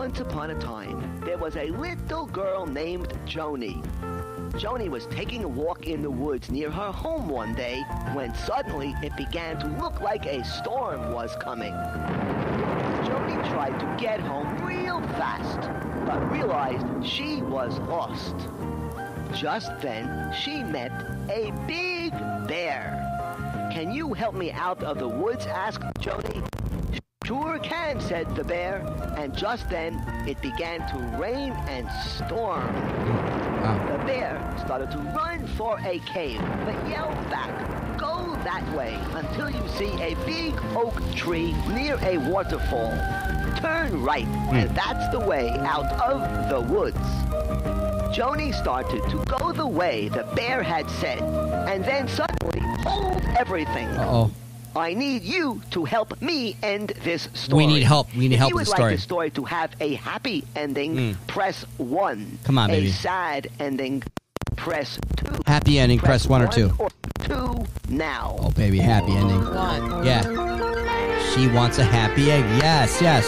Once upon a time, there was a little girl named Joni. Joni was taking a walk in the woods near her home one day when suddenly it began to look like a storm was coming. Joni tried to get home real fast, but realized she was lost. Just then, she met a big bear. Can you help me out of the woods? asked Joni. Sure can, said the bear. And just then, it began to rain and storm. Wow. The bear started to run for a cave, but yelled back, Go that way until you see a big oak tree near a waterfall. Turn right, hmm. and that's the way out of the woods. Joni started to go the way the bear had said, and then suddenly, hold everything. Uh-oh. I need you to help me end this story. We need help. We need if help you with would the story. like the story to have a happy ending, mm. press one. Come on, baby. A sad ending, press two. Happy ending, press one or two. Or two now. Oh, baby, happy ending. Oh, one. Yeah. She wants a happy egg. Yes, yes.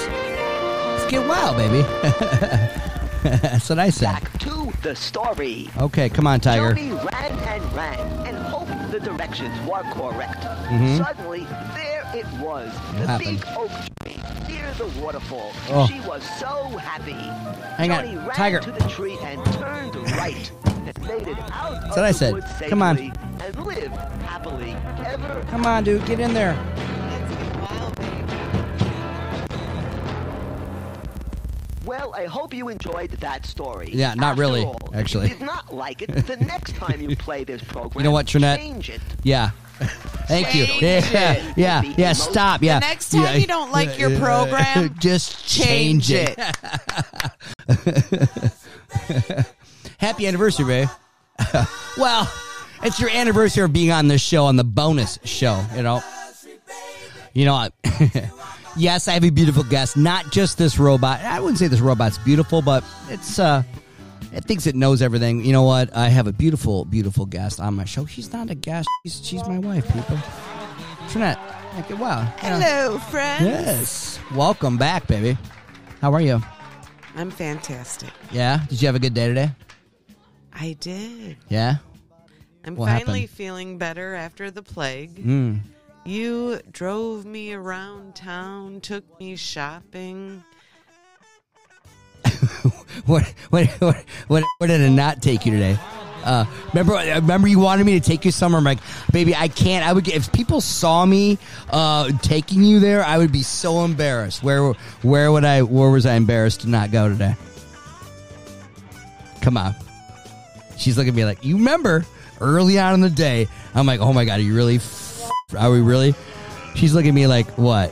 Let's get wild, baby. That's what I said. Back to the story. Okay, come on, Tiger. Joni ran and ran and hoped the directions were correct. Mhm. Suddenly, there it was, the happened? big oak tree near the waterfall. Oh. She was so happy. Hang on, ran Tiger. to the tree and turned right and made it out of what I said. Come on. and lived happily ever. Come on, dude, get in there. Well, I hope you enjoyed that story. Yeah, not After really, all, actually. If you did not like it, the next time you play this program, You know what, Trinette? change it. Yeah. Thank you. Change Yeah, it. yeah, Be yeah. most- Stop. Yeah. The next time Yeah. you don't like your program, just change change it. Happy anniversary, babe. well, it's your anniversary of being on this show, on the bonus show. You know. You know. I- yes, I have a beautiful guest. Not just this robot. I wouldn't say this robot's beautiful, but it's uh. It thinks it knows everything. You know what? I have a beautiful, beautiful guest on my show. She's not a guest. She's, she's my wife, people. Trinette. Okay, wow. Hello, friends. Yes. Welcome back, baby. How are you? I'm fantastic. Yeah. Did you have a good day today? I did. Yeah. I'm What finally happened? feeling better after the plague. Mm. You drove me around town, took me shopping. What, what, what, what, did it not take you today? Uh, remember, remember you wanted me to take you somewhere. I'm like, baby, I can't. I would get, if people saw me uh, taking you there, I would be so embarrassed. Where, where would I? Where was I embarrassed to not go today? Come on. She's looking at me like, you remember early on in the day? I'm like, oh my god, are you really? Are we really? She's looking at me like, what?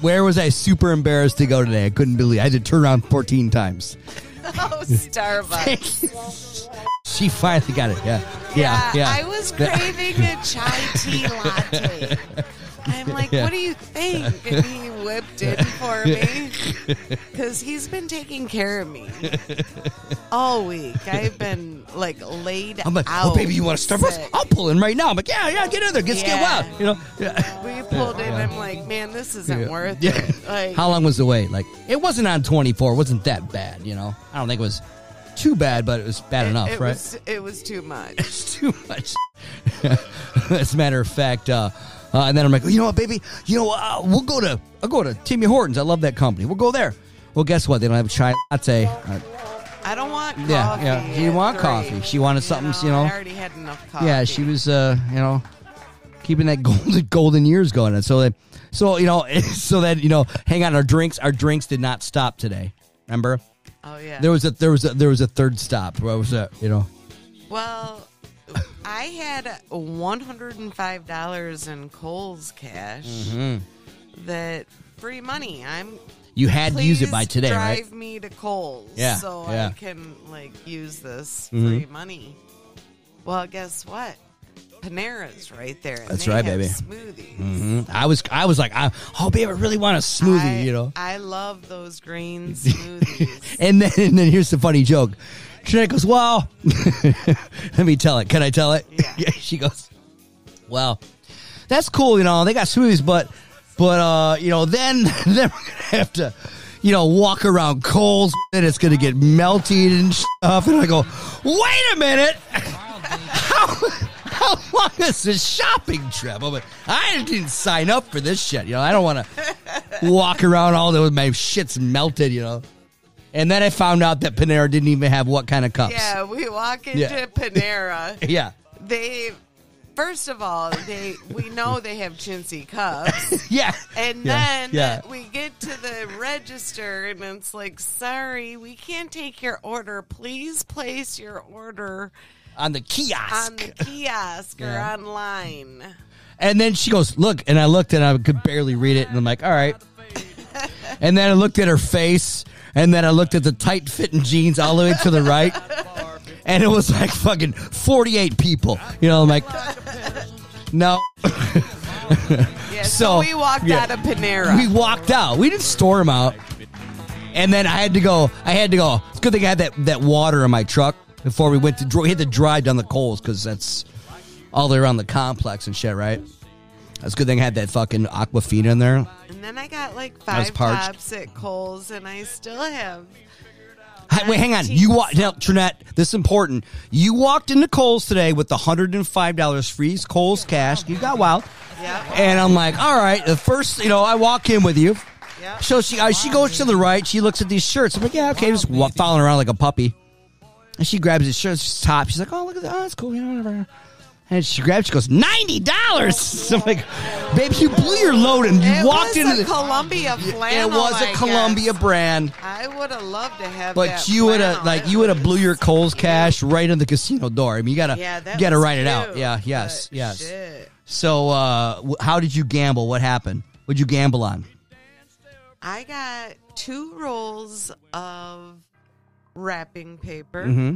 Where was I super embarrassed to go today? I couldn't believe I had to turn around 14 times. Oh, Starbucks. she finally got it. Yeah. Yeah. Yeah. I was craving a chai tea latte. I'm like, Yeah. what do you think? And he whipped in for me because he's been taking care of me all week. I've been like laid I'm like, out. oh, baby, you want to Starbucks? I'll pull in right now. I'm like, yeah, yeah, get in there. Get, get wild. You know? Yeah. We pulled in. I'm like, man, this isn't Yeah. worth Yeah. it. Like, How long was the wait? Like, it wasn't on 24. It wasn't that bad, you know? I don't think it was too bad, but it was bad it, enough, it right? Was, it was too much. It's too much. As a matter of fact, uh, uh, and then I'm like, you know what, baby? You know, uh, we'll go to I'll go to Timmy Hortons. I love that company. We'll go there. Well, guess what? They don't have a chai latte. Uh, I don't want coffee. Yeah, yeah. She didn't want three. coffee. She wanted something, you know. I already had enough coffee. yeah, she was, uh, you know, keeping that golden golden years going. And so that, so you know, so that you know, hang on. Our drinks, our drinks did not stop today. Remember, Oh yeah. there was a there was a there was a third stop. What was that? You know, Well, I had one hundred and five dollars in Kohl's cash. Mm-hmm. That free money. I'm. you had to use it by today, drive right? me to Kohl's. Yeah, So yeah. I can like use this Mhm. free money. Well, guess what? Panera's right there. and That's they right, have baby. Smoothies. hmm I was I was like, I, oh babe, I really want a smoothie, I, you know. I love those green smoothies. And then and then here's the funny joke. Trinette goes, well, let me tell it. Can I tell it? Yeah. She goes, well, that's cool, you know. They got smoothies, but but uh, you know, then then we're gonna have to, you know, walk around Kohl's and it's going to get melted and stuff. And I go, wait a minute. How, how long is this shopping trip? I'm like, I didn't sign up for this shit. You know, I don't want to walk around all with my shit's melted, you know. And then I found out that Panera didn't even have what kind of cups. Yeah, we walk into Yeah. Panera. Yeah. They, first of all, they we know they have chintzy cups. Yeah. And Yeah. then yeah. we get to the register and it's like, sorry, we can't take your order. Please place your order on the kiosk. on the kiosk or online. And then she goes, Look, and I looked and I could barely read it. And I'm like, All right. And then I looked at her face. And then I looked at the tight fitting jeans all the way to the right. And it was like fucking 48 people. You know, I'm like, No. Yeah, so, So, we walked yeah. out of Panera. We walked out. We didn't storm out. And then I had to go. I had to go. It's a good thing I had that, that water in my truck before we went to. We had to drive down the Kohl's because that's all the way around the complex and shit, right? That's a good thing I had that fucking Aquafina in there. and then I got like was five parched. tops at Kohl's, and I still have. Hi- Wait, hang on. You walked now, Trinette. This is important. You walked into Kohl's today with the hundred and five dollars free Kohl's cash. You got wild, Yep. and I'm like, all right. The first, you know, I walk in with you. Yep. So she uh, she goes to the right. She looks at these shirts. I'm like, yeah, okay, just following around like a puppy. And she grabs his shirts, his top. She's like, oh, look at that. Oh, that's cool. You know, whatever. And she grabs. She goes, ninety dollars. So I'm like, babe, you blew your load and you It walked was into a the. Columbia flannel. it was I a Columbia guess. brand. I would have loved to have But that you would have like you would have blew your Kohl's cash right in the casino door. I mean, you gotta Yeah, you gotta write it out. Yeah, yes, yes. shit. So, uh, how did you gamble? What happened? What'd you gamble on? I got two rolls of wrapping paper Mm-hmm.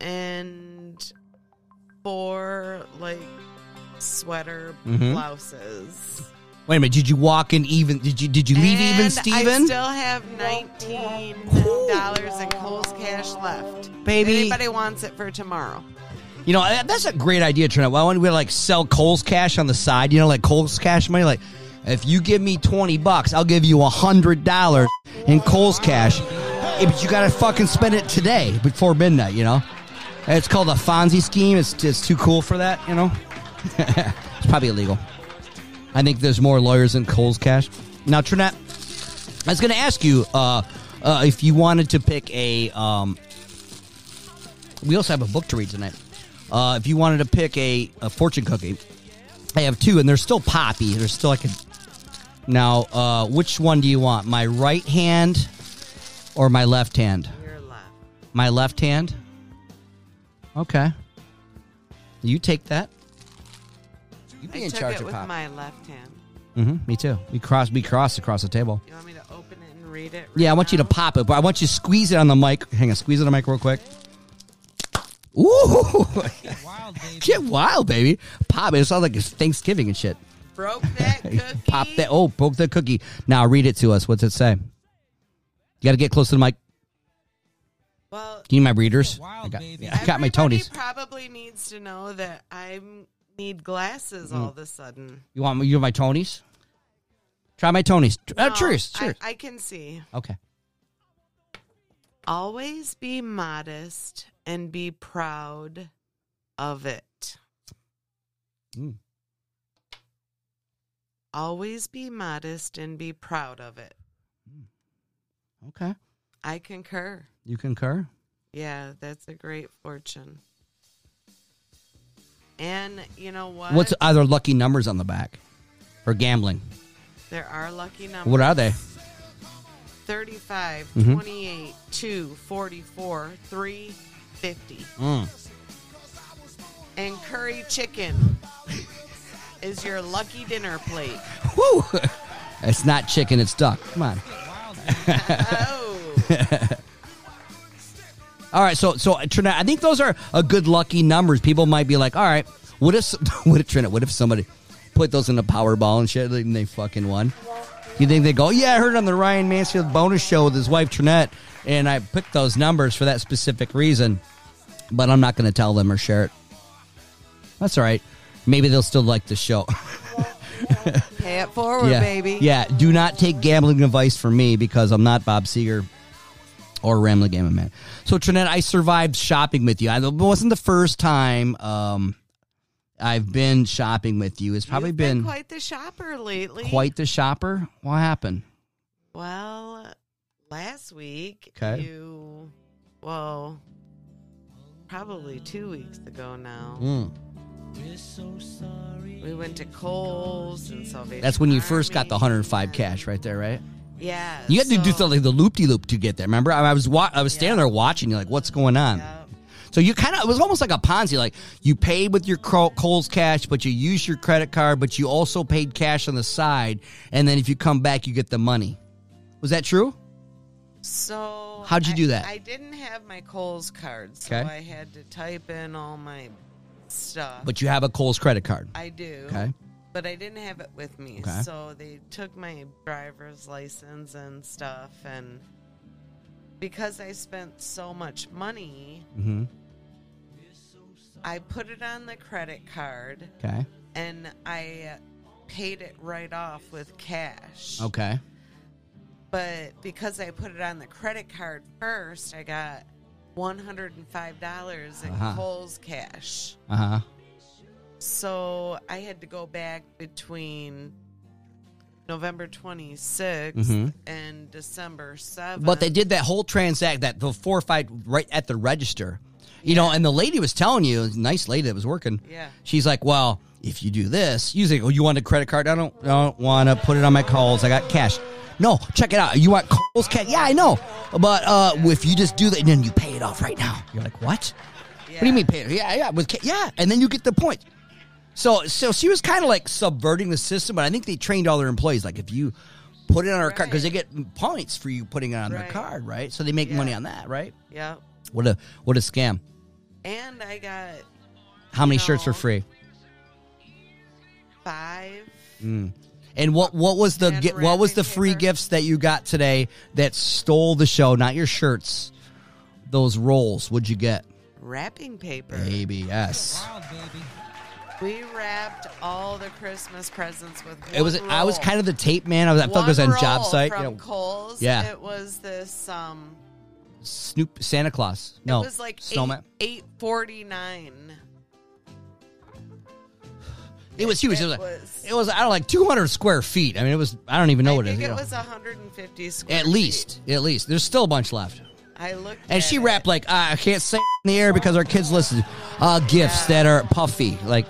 and four like sweater Mhm. blouses. Wait a minute. Did you walk in even? Did you did you leave even, And Steven? I still have nineteen dollars in Kohl's cash left. Baby. Anybody wants it for tomorrow. You know, that's a great idea, Trina. Why don't we like sell Kohl's cash on the side? You know, like Kohl's cash money. Like, if you give me twenty bucks, I'll give you a hundred dollars in Kohl's cash. But you got to fucking spend it today before midnight. You know, it's called a Fonzie scheme. It's it's too cool for that. You know, it's probably illegal. I think there's more lawyers than Kohl's cash. Now, Trinette, I was going to ask you uh, uh, if you wanted to pick a. Um, we also have a book to read tonight. Uh, if you wanted to pick a, a fortune cookie, I have two, and they're still poppy. They're still like a. Now, uh, which one do you want? My right hand or my left hand? Your left. My left hand. Okay. You take that. You be I in took charge it of with pop. my left hand. hmm Me too. We cross. We cross across the table. You want me to open it and read it? Yeah, I right want you to now? pop it, but I want you to squeeze it on the mic. Hang on, squeeze it on the mic real quick. Ooh, get wild, baby! Pop it. It sounds like it's Thanksgiving and shit. Broke that cookie. Pop that. Oh, broke the cookie. Now read it to us. What's it say? You got to get close to the mic. Well, Do you need my readers? Wild, I got, baby. yeah, I got my Tonys. probably needs to know that I need glasses mm. all of a sudden. You want you want my Tonys? Try my Tonys. Oh, No, cheers, I- cheers. I can see. Okay. Always be modest and be proud of it. Mm. Always be modest and be proud of it. Mm. Okay. I concur. You concur? Yeah, that's a great fortune. And you know what? What's other lucky numbers on the back for gambling? there are lucky numbers. What are they? 35, Mhm. 28, 2, 44, 3, 50. Mm. And curry chicken is your lucky dinner plate. Woo! It's not chicken, it's duck. Come on. Oh. All right, so so Trinette, I think those are a good lucky numbers. People might be like, all right, what if what if Trinette, what if somebody put those in the Powerball and shit and they fucking won? You think they go, yeah, I heard on the Ryan Mansfield bonus show with his wife Trinette, and I picked those numbers for that specific reason, but I'm not going to tell them or share it. That's all right. Maybe they'll still like the show. Pay it forward, yeah, baby. Yeah, do not take gambling advice from me because I'm not Bob Seger or Ramley Gaming Man. So, Trinette, I survived shopping with you. I, it wasn't the first time um, I've been shopping with you. It's probably You've been, quite the shopper lately. quite the shopper. What happened? Well, last week Okay. you, well, probably two weeks ago now, Mm. we went to Kohl's and Salvation. That's when you first got the 105 cash right there, right? Yeah. You had to do something like the loop de loop to get there. Remember, I, was wa- I was standing Yeah. there watching you, like, what's going on? Yeah. So you kind of it was almost like a Ponzi. Like you paid with your Col- Kohl's cash, but you used your credit card, but you also paid cash on the side, and then if you come back, you get the money. Was that true? So How'd you I- do that? I didn't have my Kohl's card, so Okay. I had to type in all my stuff. But you have a Kohl's credit card. I do. Okay. But I didn't have it with me. Okay. So they took my driver's license and stuff and because I spent so much money, Mm-hmm. I put it on the credit card Okay. and I paid it right off with cash. Okay. But because I put it on the credit card first, I got $105 in Uh-huh. Kohl's cash. Uh huh. So I had to go back between November 26th Mhm. and December 7th. But they did that whole transact that the four fight right at the register. You know, and the lady was telling you, nice lady that was working. Yeah. She's like, well, if you do this, you say, oh, you want a credit card? I don't, I don't want to put it on my calls. I got cash. No, check it out. You want Kohl's cash? Yeah, I know. But uh, if you just do that, and then you pay it off right now. You're like, what? What do you mean pay it? Yeah, yeah, with ca- yeah, and then you get the point. So, so she was kind of like subverting the system, but I think they trained all their employees. Like, if you put it on our card, because they get points for you putting it on their card, right? So they make Yeah. money on that, right? Yeah. What a what a scam! And I got How many No. shirts for free? five. Mm. And what what was the And gi- what was the free paper. gifts that you got today that stole the show? Not your shirts, those rolls. What'd you get? Wrapping paper. Baby, yes. We wrapped all the Christmas presents with It was. one I was kind of the tape man. I was. I felt like it was on job roll site. from You know, Kohl's. Yeah. It was this um Snoop Santa Claus. No, it was like snowman. eight forty nine. It was huge. It, It was. was- It was. I don't know, like 200 square feet. I mean, it was. I don't even know I what it think it know. was 150 square At feet. least, at least. There's still a bunch left. I looked And she it. rapped like, I can't say in the air because our kids listen. Uh, gifts that are puffy, like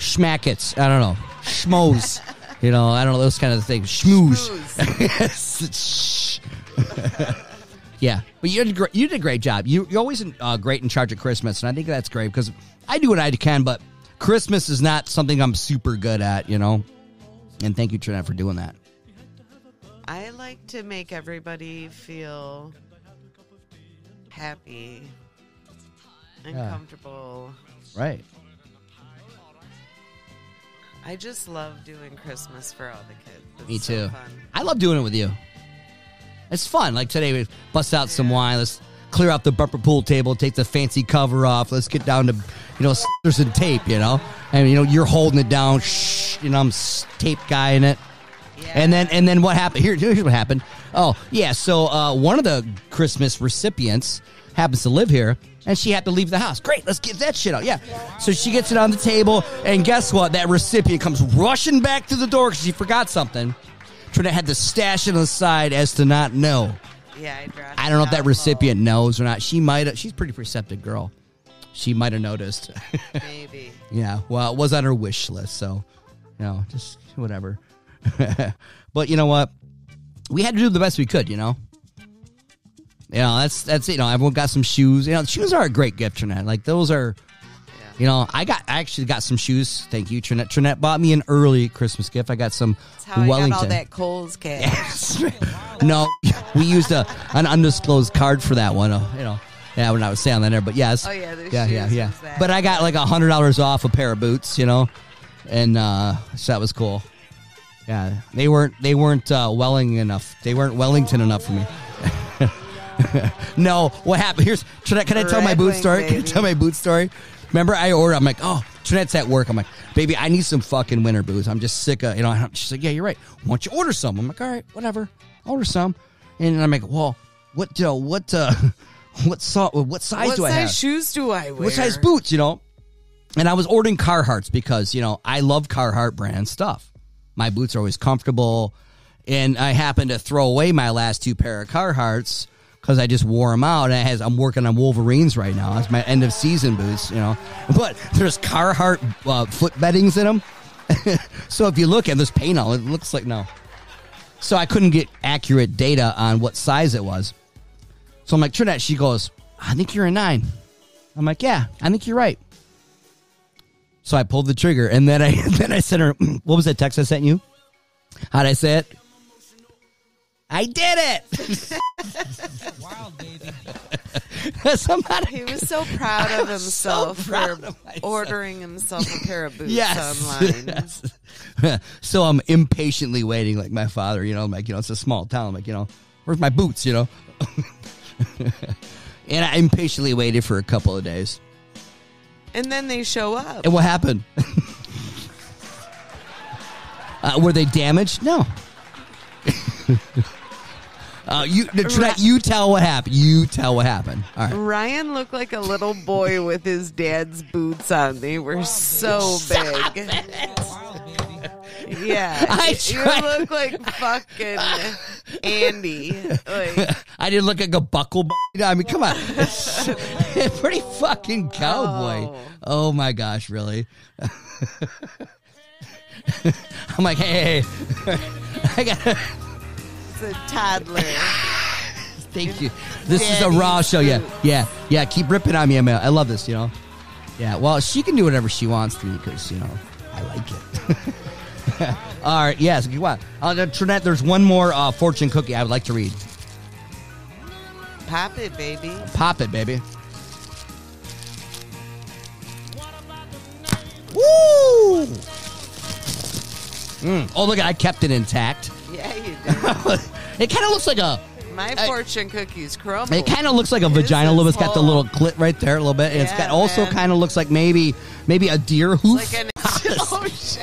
schmackets. I don't know. Schmoes. you know, I don't know, those kind of things. Schmooze. Shh. yeah. But you did, great, you did a great job. You, you're always in, uh, great in charge of Christmas. And I think that's great because I do what I can, but Christmas is not something I'm super good at, you know? And thank you, Trinette, for doing that. I like to make everybody feel happy and Yeah. comfortable. Right. I just love doing Christmas for all the kids. It's Me so too. fun. I love doing it with you. It's fun. Like today, we bust out some wine. Let's clear out the bumper pool table, take the fancy cover off. Let's get down to, you know, scissors and tape. You know, and you know you're holding it down. Shh, you know I'm s- tape guy in it. Yeah. And then and then what happened? Here, here's what happened. Oh yeah, so uh, one of the Christmas recipients happens to live here, and she had to leave the house. Great, let's get that shit out. Yeah. So she gets it on the table, and guess what? That recipient comes rushing back through the door because she forgot something. Trinette had to stash it on the side as to not know. yeah, I dropped. I don't know if that recipient knows or not. She might have. She's a pretty perceptive girl. She might have noticed. Maybe. Yeah, well, it was on her wish list, so you know, just whatever. but you know what? We had to do the best we could, you know. You know, that's that's. You know, everyone got some shoes. You know, shoes are a great gift, Trinette. Like those are, you know, I got I actually got some shoes. Thank you, Trinette. Trinette bought me an early Christmas gift. I got some That's how Wellington. I got all that Kohl's cash. no, we used a an undisclosed card for that one. Uh, you know, yeah, we're not saying that there, but yes. Oh, yeah, yeah, yeah, yeah. But I got like a hundred dollars off a pair of boots, you know, and uh, so that was cool. Yeah, they weren't they weren't uh, Welling enough. They weren't Wellington enough for me. no, what happened? Here's I, can I tell my boot Redwing, story? Can I baby. tell my boot story? Remember, I ordered. I'm like, oh, Trinette's at work. I'm like, baby, I need some fucking winter boots. I'm just sick of, you know. She's like, yeah, you're right. Why don't you order some? I'm like, all right, whatever. order some. And I'm like, well, what, uh, what, uh, what, so, what size what do I size have? shoes do I wear? What size boots, you know? And I was ordering Carhartts because, you know, I love Carhartt brand stuff. My boots are always comfortable. And I happened to throw away my last two pair of Carhartts because I just wore them out. And I has, I'm working on Wolverines right now. That's my end of season boots, you know. But there's Carhartt uh, foot beddings in them. so if you look at this paint it, it looks like no. So I couldn't get accurate data on what size it was. So I'm like, Trinette, she goes, I think you're a nine. I'm like, yeah, I think you're right. So I pulled the trigger, and then I then I sent her. What was that text I sent you? How'd I say it? I did it. Wild baby. Somebody. He was so proud of himself proud for of ordering himself a pair of boots Yes. online. Yes. so I'm impatiently waiting, like my father. You know, I'm like you know, it's a small town. I'm like you know, where's my boots? You know. and I impatiently waited for a couple of days. And then they show up. And what happened? uh, were they damaged? No. Uh, you, Trinette, you tell what happened. You tell what happened. All right. Ryan looked like a little boy with his dad's boots on. They were so big. Yeah. I you look like fucking Andy. Like I didn't look like a buckle. I mean, come on. Pretty fucking cowboy. Oh. Oh, my gosh, really? I'm like, hey, hey, I got to it's a toddler. thank you. This is a Daddy's raw show. Yeah, yeah, yeah. Keep ripping on me. Emma. I love this, you know? Yeah, well, she can do whatever she wants to me because, you know, I like it. All right, yes. On. Uh, Trinette, there's one more uh, fortune cookie I would like to read. Pop it, baby. Pop it, baby. Woo! Mm. Oh, look, I kept it intact. Yeah, you do. it kind of looks like a. My I- fortune cookies crumble. It kind of looks like a vagina a little bit. It's got the little clit right there a little bit. And it's got also kind of looks like maybe maybe a deer hoof. like an oh shit.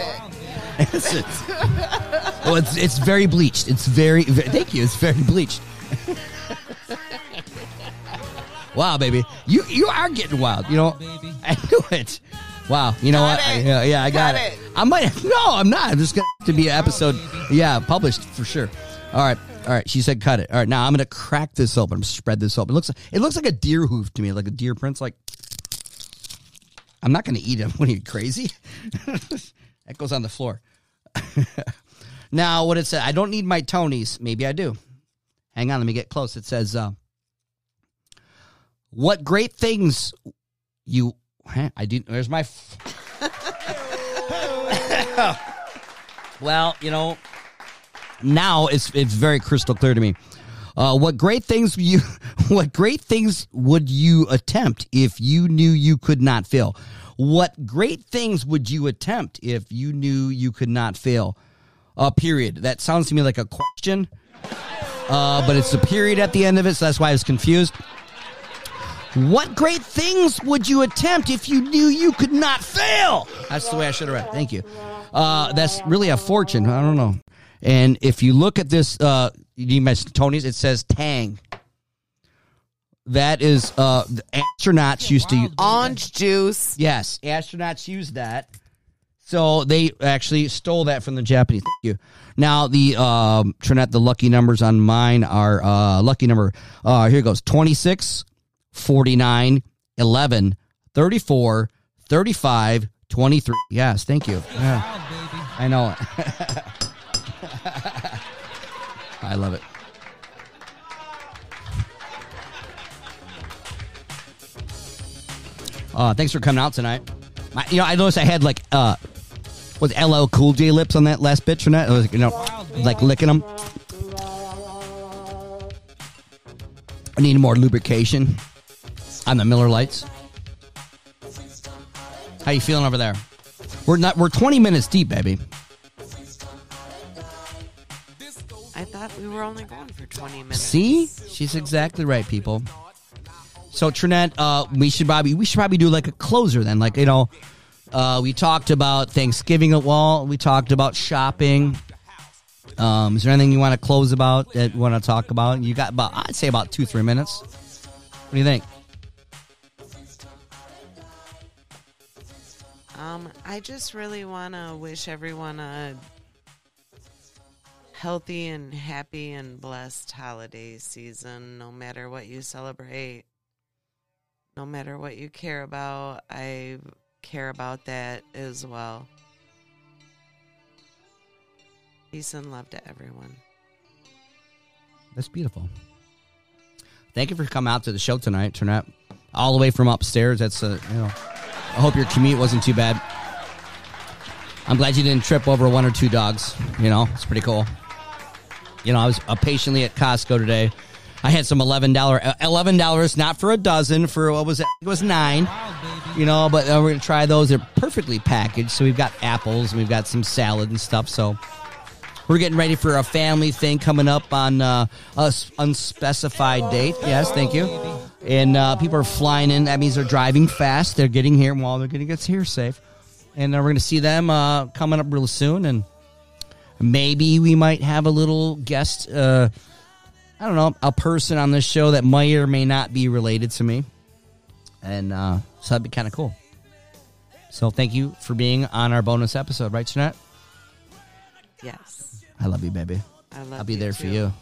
It's- it's- well, it's it's very bleached. It's very, ve thank you. It's very bleached. wow, baby, you you are getting wild. You know. I knew it. Wow, you know Cut what? I- yeah, yeah, I got Cut it. it. I might. No, I'm not. I'm just gonna to be an episode. Yeah, published for sure. All right, all right. She said cut it. All right, now I'm gonna crack this open. Spread this open. It looks it looks like a deer hoof to me, like a deer print's like. I'm not gonna eat him. What are you crazy? that goes on the floor. now, what it said, I don't need my Tonys. Maybe I do. Hang on, let me get close. It says, uh, "What great things you." I did. There's my. F- well, you know, now it's it's very crystal clear to me. Uh, what great things you what great things would you attempt if you knew you could not fail? What great things would you attempt if you knew you could not fail? Uh, period. That sounds to me like a question, uh, but it's a period at the end of it, so that's why I was confused. What great things would you attempt if you knew you could not fail? That's the way I should have read. Thank you. Uh, that's really a fortune. I don't know. And if you look at this, uh, you mentioned Tony's. It says Tang. That is uh, the astronauts used to. use Orange juice. Yes, astronauts use that. So they actually stole that from the Japanese. Thank you. Now the um, Trinette, the lucky numbers on mine are uh, lucky number. Uh, here it goes: 26, 49, 11, 34, 35, 23. Yes, thank you. Yeah, I know it. I love it. Uh, thanks for coming out tonight. I, you know, I noticed I had like uh, was LL Cool J lips on that last bitch or not? Was you know, like licking them. I need more lubrication on the Miller Lites. How you feeling over there? We're not. We're 20 minutes deep, baby. I thought we were only going for 20 minutes. See, she's exactly right, people. So Trinette, uh, we should probably we should probably do like a closer then, like you know, Uh, we talked about Thanksgiving at Wall. We talked about shopping. Um, is there anything you want to close about that you want to talk about? You got about, I'd say about two, three minutes. What do you think? Um, I just really want to wish everyone a healthy and happy and blessed holiday season, no matter what you celebrate, no matter what you care about. I care about that as well. Peace and love to everyone. That's beautiful. Thank you for coming out to the show tonight, Turnette. All the way from upstairs. That's a, you know. I hope your commute wasn't too bad. I'm glad you didn't trip over one or two dogs. You know, it's pretty cool. You know, I was uh, patiently at Costco today. I had some eleven dollar, eleven dollars, not for a dozen, for what was it? It was nine. You know, but uh, we're gonna try those. They're perfectly packaged. So we've got apples, we've got some salad and stuff. So we're getting ready for a family thing coming up on uh, a unspecified date. Yes, thank you. And uh, people are flying in. That means they're driving fast. They're getting here while they're going to get here safe. And uh, we're going to see them uh, coming up real soon. And maybe we might have a little guest. Uh, I don't know, a person on this show that might or may not be related to me. And uh, so that'd be kind of cool. So thank you for being on our bonus episode, right, Jeanette? Yes. I love you, baby. I love I'll be there for you.